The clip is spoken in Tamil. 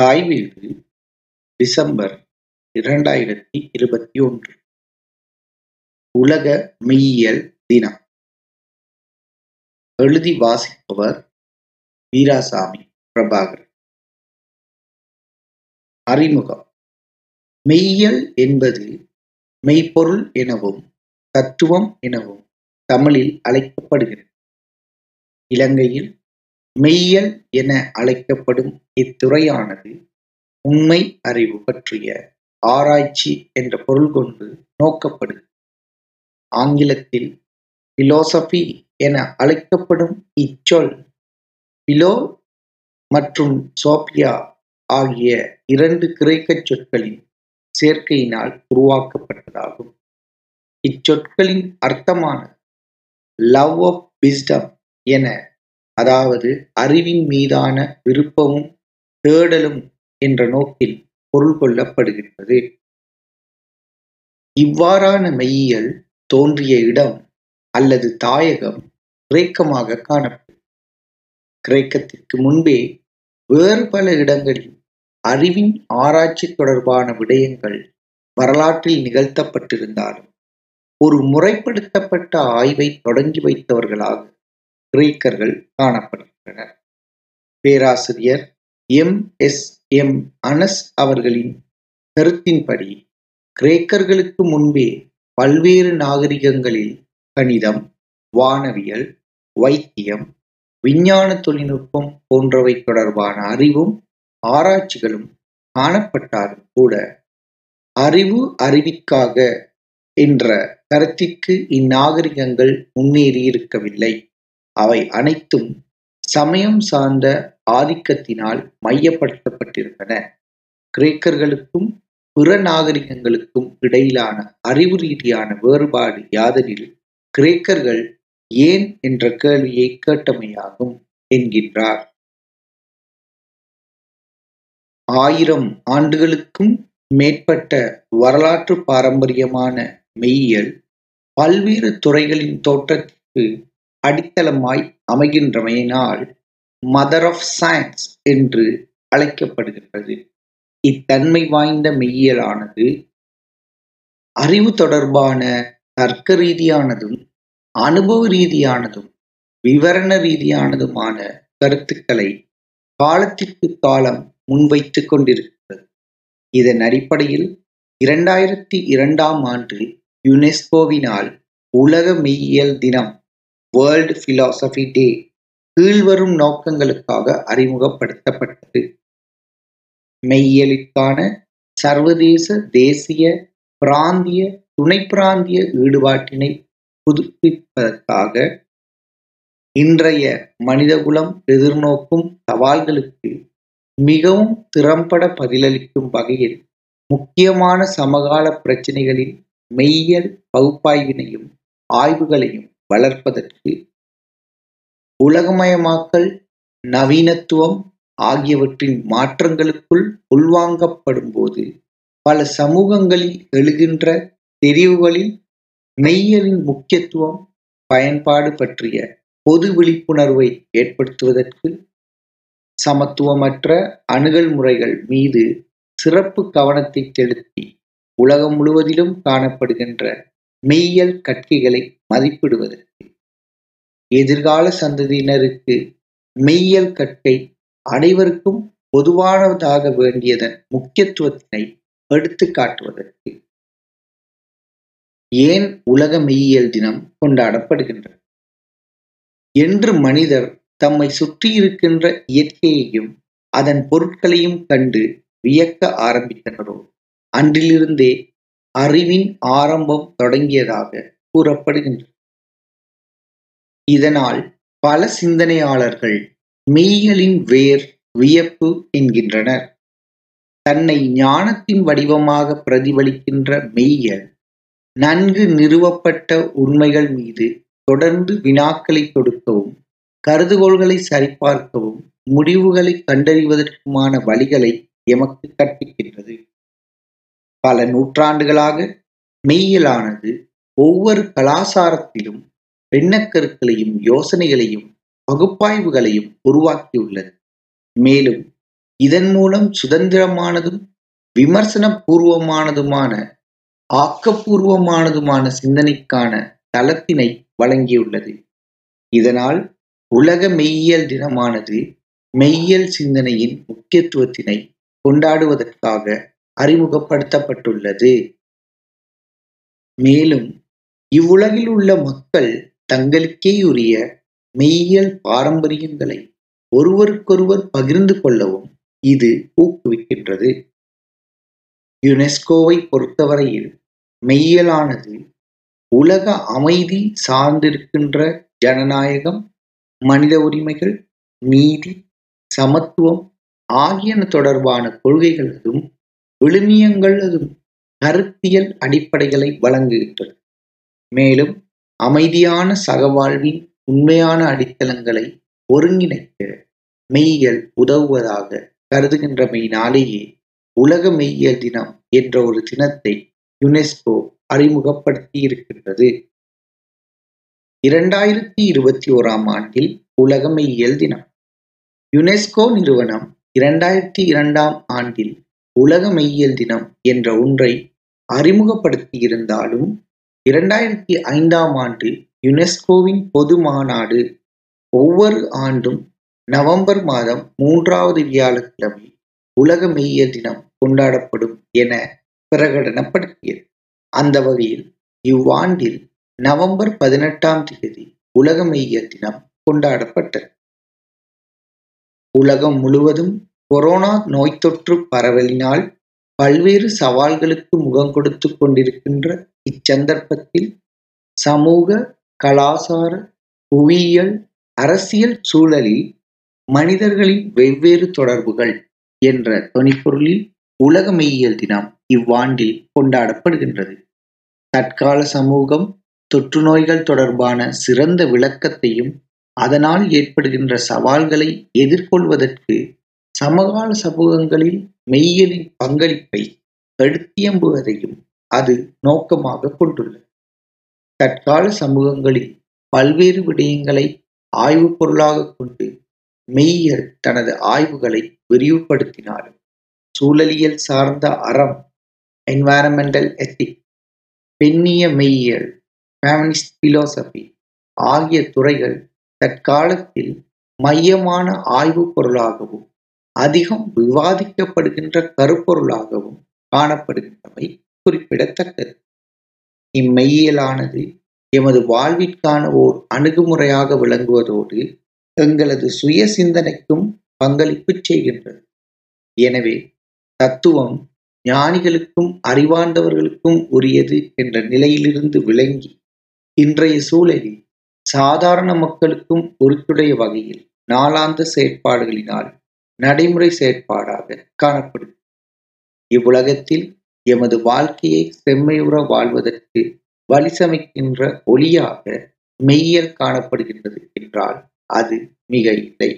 தாய் வீடு டிசம்பர் இரண்டாயிரத்தி இருபத்தி ஒன்று. உலக மெய்யியல் தினம். எழுதி வாசிப்பவர் வீராசாமி பிரபாகர். அறிமுகம். மெய்யியல் என்பது மெய்ப்பொருள் எனவும் தத்துவம் எனவும் தமிழில் அழைக்கப்படுகிறது. இலங்கையில் மெய்யல் என அழைக்கப்படும் இத்துறையானது உண்மை அறிவு பற்றிய ஆராய்ச்சி என்ற பொருள் கொண்டு நோக்கப்படுகிறது ஆங்கிலத்தில் பிலோசபி என அழைக்கப்படும் இச்சொல் பிலோ மற்றும் சோபியா ஆகிய இரண்டு கிரேக்க சொற்களின் சேர்க்கையினால் உருவாக்கப்பட்டதாகும். இச்சொற்களின் அர்த்தமான லவ் ஆஃப் விஸ்டம் என அதாவது அறிவின் மீதான விருப்பமும் தேடலும் என்ற நோக்கில் பொருள் கொள்ளப்படுகின்றது. இவ்வாறான மெய்யியல் தோன்றிய இடம் அல்லது தாயகம் கிரேக்கமாக காணப்படும். கிரேக்கத்திற்கு முன்பே வேறு பல இடங்களில் அறிவின் ஆராய்ச்சி தொடர்பான விடயங்கள் வரலாற்றில் நிகழ்த்தப்பட்டிருந்தாலும் ஒரு முறைப்படுத்தப்பட்ட ஆய்வை தொடங்கி வைத்தவர்களாக கிரேக்கர்கள் காணப்படுகின்றனர். பேராசிரியர் எம். எஸ். எம். அனஸ் அவர்களின் கருத்தின்படி கிரேக்கர்களுக்கு முன்பே பல்வேறு நாகரிகங்களில் கணிதம் வானவியல் வைத்தியம் விஞ்ஞான தொழில்நுட்பம் போன்றவை தொடர்பான அறிவும் ஆராய்ச்சிகளும் காணப்பட்டாலும் கூட அறிவு அறிவிக்காக என்ற கருத்திற்கு இந்நாகரிகங்கள் முன்னேறி இருக்கவில்லை அவை அனைத்தும் சமயம் சார்ந்த ஆதிக்கத்தினால் மையப்படுத்தப்பட்டிருந்தன. கிரேக்கர்களுக்கும் பிற நாகரிகங்களுக்கும் இடையிலான அறிவு ரீதியான வேறுபாடு யாதெனில் கிரேக்கர்கள் ஏன் என்ற கேள்வியை கேட்டமையாகும் என்கின்றார். ஆயிரம் ஆண்டுகளுக்கும் மேற்பட்ட வரலாற்று பாரம்பரியமான மெய்யியல் பல்வேறு துறைகளின் தோற்றத்திற்கு அடித்தளமாய் அமைகின்றமையினால் மதர் ஆஃப் சயின்ஸ் என்று அழைக்கப்படுகின்றது. இத்தன்மை வாய்ந்த மெய்யியலானது அறிவு தொடர்பான தர்க்க ரீதியானதும் அனுபவ ரீதியானதும் விவரண ரீதியானதுமான கருத்துக்களை காலத்திற்கு காலம் முன்வைத்து கொண்டிருக்கிறது. இதன் அடிப்படையில் இரண்டாயிரத்தி இரண்டாம் ஆண்டு யுனெஸ்கோவினால் உலக மெய்யியல் தினம் வேர்ல்ட் பிலாசபி டே கீழ்வரும் நோக்கங்களுக்காக அறிமுகப்படுத்தப்பட்டது. மெய்யியலுக்கான சர்வதேச தேசிய பிராந்திய துணை பிராந்திய ஈடுபாட்டினை புதுப்பிப்பதற்காக இன்றைய மனிதகுலம் எதிர்நோக்கும் சவால்களுக்கு மிகவும் திறம்பட பதிலளிக்கும் வகையில் முக்கியமான சமகால பிரச்சனைகளின் மெய்யியல் பகுப்பாய்வினையும் ஆய்வுகளையும் வளர்ப்பதற்கு. உலகமயமாக்கல் நவீனத்துவம் ஆகியவற்றின் மாற்றங்களுக்குள் உள்வாங்கப்படும் போது பல சமூகங்களில் எழுகின்ற தெரிவுகளில் மெய்யலின் முக்கியத்துவம் பயன்பாடு பற்றிய பொது விழிப்புணர்வை ஏற்படுத்துவதற்கு சமத்துவமற்ற அணுகல் முறைகள் மீது சிறப்பு கவனத்தை செலுத்தி உலகம் முழுவதிலும் காணப்படுகின்ற மெய்யியல் கட்கைகளை மதிப்பிடுவதற்கு எதிர்கால சந்ததியினருக்கு மெய்யியல் கற்கை அனைவருக்கும் பொதுவானதாக வேண்டியதன் முக்கியத்துவத்தினை எடுத்து காட்டுவதற்கு ஏன் உலக மெய்யியல் தினம் கொண்டாடப்படுகின்றது? என்று மனிதர் தம்மை சுற்றி இருக்கின்ற இயற்கையையும் அதன் பொருட்களையும் கண்டு வியக்க ஆரம்பித்தனரோ? அன்றிலிருந்தே அறிவின் ஆரம்பம் தொடங்கியதாக கூறப்படுகின்றது இதனால் பல சிந்தனையாளர்கள் மெய்யலின் வேர் வியப்பு என்கின்றனர். தன்னை ஞானத்தின் வடிவமாக பிரதிபலிக்கின்ற மெய்யல் நன்கு நிறுவப்பட்ட உண்மைகள் மீது தொடர்ந்து வினாக்களை தொடுக்கவும் கருதுகோள்களை சரிபார்க்கவும் முடிவுகளை கண்டறிவதற்குமான வழிகளை எமக்கு கற்பிக்கின்றது. பல நூற்றாண்டுகளாக மெய்யலானது ஒவ்வொரு கலாசாரத்திலும் எண்ணக்கருக்களையும் யோசனைகளையும் பகுப்பாய்வுகளையும் உருவாக்கியுள்ளது. மேலும் இதன் மூலம் சுதந்திரமானதும் விமர்சன பூர்வமானதுமான ஆக்கப்பூர்வமானதுமான சிந்தனைக்கான தளத்தினை வழங்கியுள்ளது. இதனால் உலக மெய்யியல் தினமானது மெய்யியல் சிந்தனையின் முக்கியத்துவத்தினை கொண்டாடுவதற்காக அறிமுகப்படுத்தப்பட்டுள்ளது. மேலும் இவ்வுலகில் உள்ள மக்கள் தங்களுக்கே உரிய மெய்யியல் பாரம்பரியங்களை ஒருவருக்கொருவர் பகிர்ந்து கொள்ளவும் இது ஊக்குவிக்கின்றது. யுனெஸ்கோவை பொறுத்தவரையில் மெய்யியலானது உலக அமைதி சார்ந்திருக்கின்ற ஜனநாயகம் மனித உரிமைகள் நீதி சமத்துவம் ஆகியன தொடர்பான கொள்கைகளதும் விழுமியங்களதும் கருத்தியல் அடிப்படைகளை வழங்குகின்றது மேலும் அமைதியான சகவாழ்வின் உண்மையான அடித்தளங்களை ஒருங்கிணைக்க மெய்யியல் உதவுவதாக கருதுகின்றமையினாலேயே உலக மெய்யியல் தினம் என்ற ஒரு தினத்தை யுனெஸ்கோ அறிமுகப்படுத்தி இருக்கின்றது இரண்டாயிரத்தி இருபத்தி ஓராம் ஆண்டில் உலக மெய்யியல் தினம். யுனெஸ்கோ நிறுவனம் இரண்டாயிரத்தி இரண்டாம் ஆண்டில் உலக மெய்யியல் தினம் என்ற ஒன்றை அறிமுகப்படுத்தி இருந்தாலும் இரண்டாயிரத்தி ஐந்தாம் ஆண்டு யுனெஸ்கோவின் பொது மாநாடு ஒவ்வொரு ஆண்டும் நவம்பர் மாதம் மூன்றாவது வியாழக்கிழமை உலக மெய்யியல் தினம் கொண்டாடப்படும் என பிரகடனப்படுத்தியது. அந்த வகையில் இவ்வாண்டில் நவம்பர் பதினெட்டாம் தேதி உலக மெய்யியல் தினம் கொண்டாடப்பட்டது. உலகம் முழுவதும் கொரோனா நோய் தொற்று பரவலினால் பல்வேறு சவால்களுக்கு முகம் கொடுத்து கொண்டிருக்கின்ற இச்சந்தர்ப்பத்தில் சமூக கலாசார புவியியல் அரசியல் சூழலில் மனிதர்களின் வெவ்வேறு தொடர்புகள் என்ற தொனிப்பொருளில் உலக மெய்யியல் தினம் இவ்வாண்டில் கொண்டாடப்படுகின்றது. தற்கால சமூகம் தொற்று நோய்கள் தொடர்பான சிறந்த விளக்கத்தையும் அதனால் ஏற்படுகின்ற சவால்களை எதிர்கொள்வதற்கு சமகால சமூகங்களில் மெய்யியலின் பங்களிப்பை எடுத்தியம்புவதையும் அது நோக்கமாக கொண்டுள்ளது. தற்கால சமூகங்களில் பல்வேறு விடயங்களை ஆய்வு பொருளாக கொண்டு மெய்யியல் தனது ஆய்வுகளை விரிவுபடுத்தினாலும் சூழலியல் சார்ந்த அறம் என்வாரன்மெண்டல் எத்திக் பெண்ணிய மெய்யியல் ஃபேமினிஸ்ட் பிலோசபி ஆகிய துறைகள் தற்காலத்தில் மையமான ஆய்வு பொருளாகவும் அதிகம் விவாதிக்கப்படுகின்ற கருப்பொருளாகவும் காணப்படுகின்றவை குறிப்பிடத்தக்கது. இம்மெய்யியலானது எமது வாழ்விற்கான ஓர் அணுகுமுறையாக விளங்குவதோடு எங்களது சுய சிந்தனைக்கும் பங்களிப்பு செய்கின்றது. எனவே தத்துவம் ஞானிகளுக்கும் அறிவார்ந்தவர்களுக்கும் உரியது என்ற நிலையிலிருந்து விளங்கி இன்றைய சூழலில் சாதாரண மக்களுக்கும் பொறுத்துடைய வகையில் நாளாந்த செயற்பாடுகளினால் நடைமுறை செயற்பாடாக காணப்படும். இவ்வுலகத்தில் எமது வாழ்க்கையை செம்மையுற வாழ்வதற்கு வழிசமைக்கின்ற ஒளியாக மெய்யல் காணப்படுகின்றது என்றால் அது மிக இல்லை.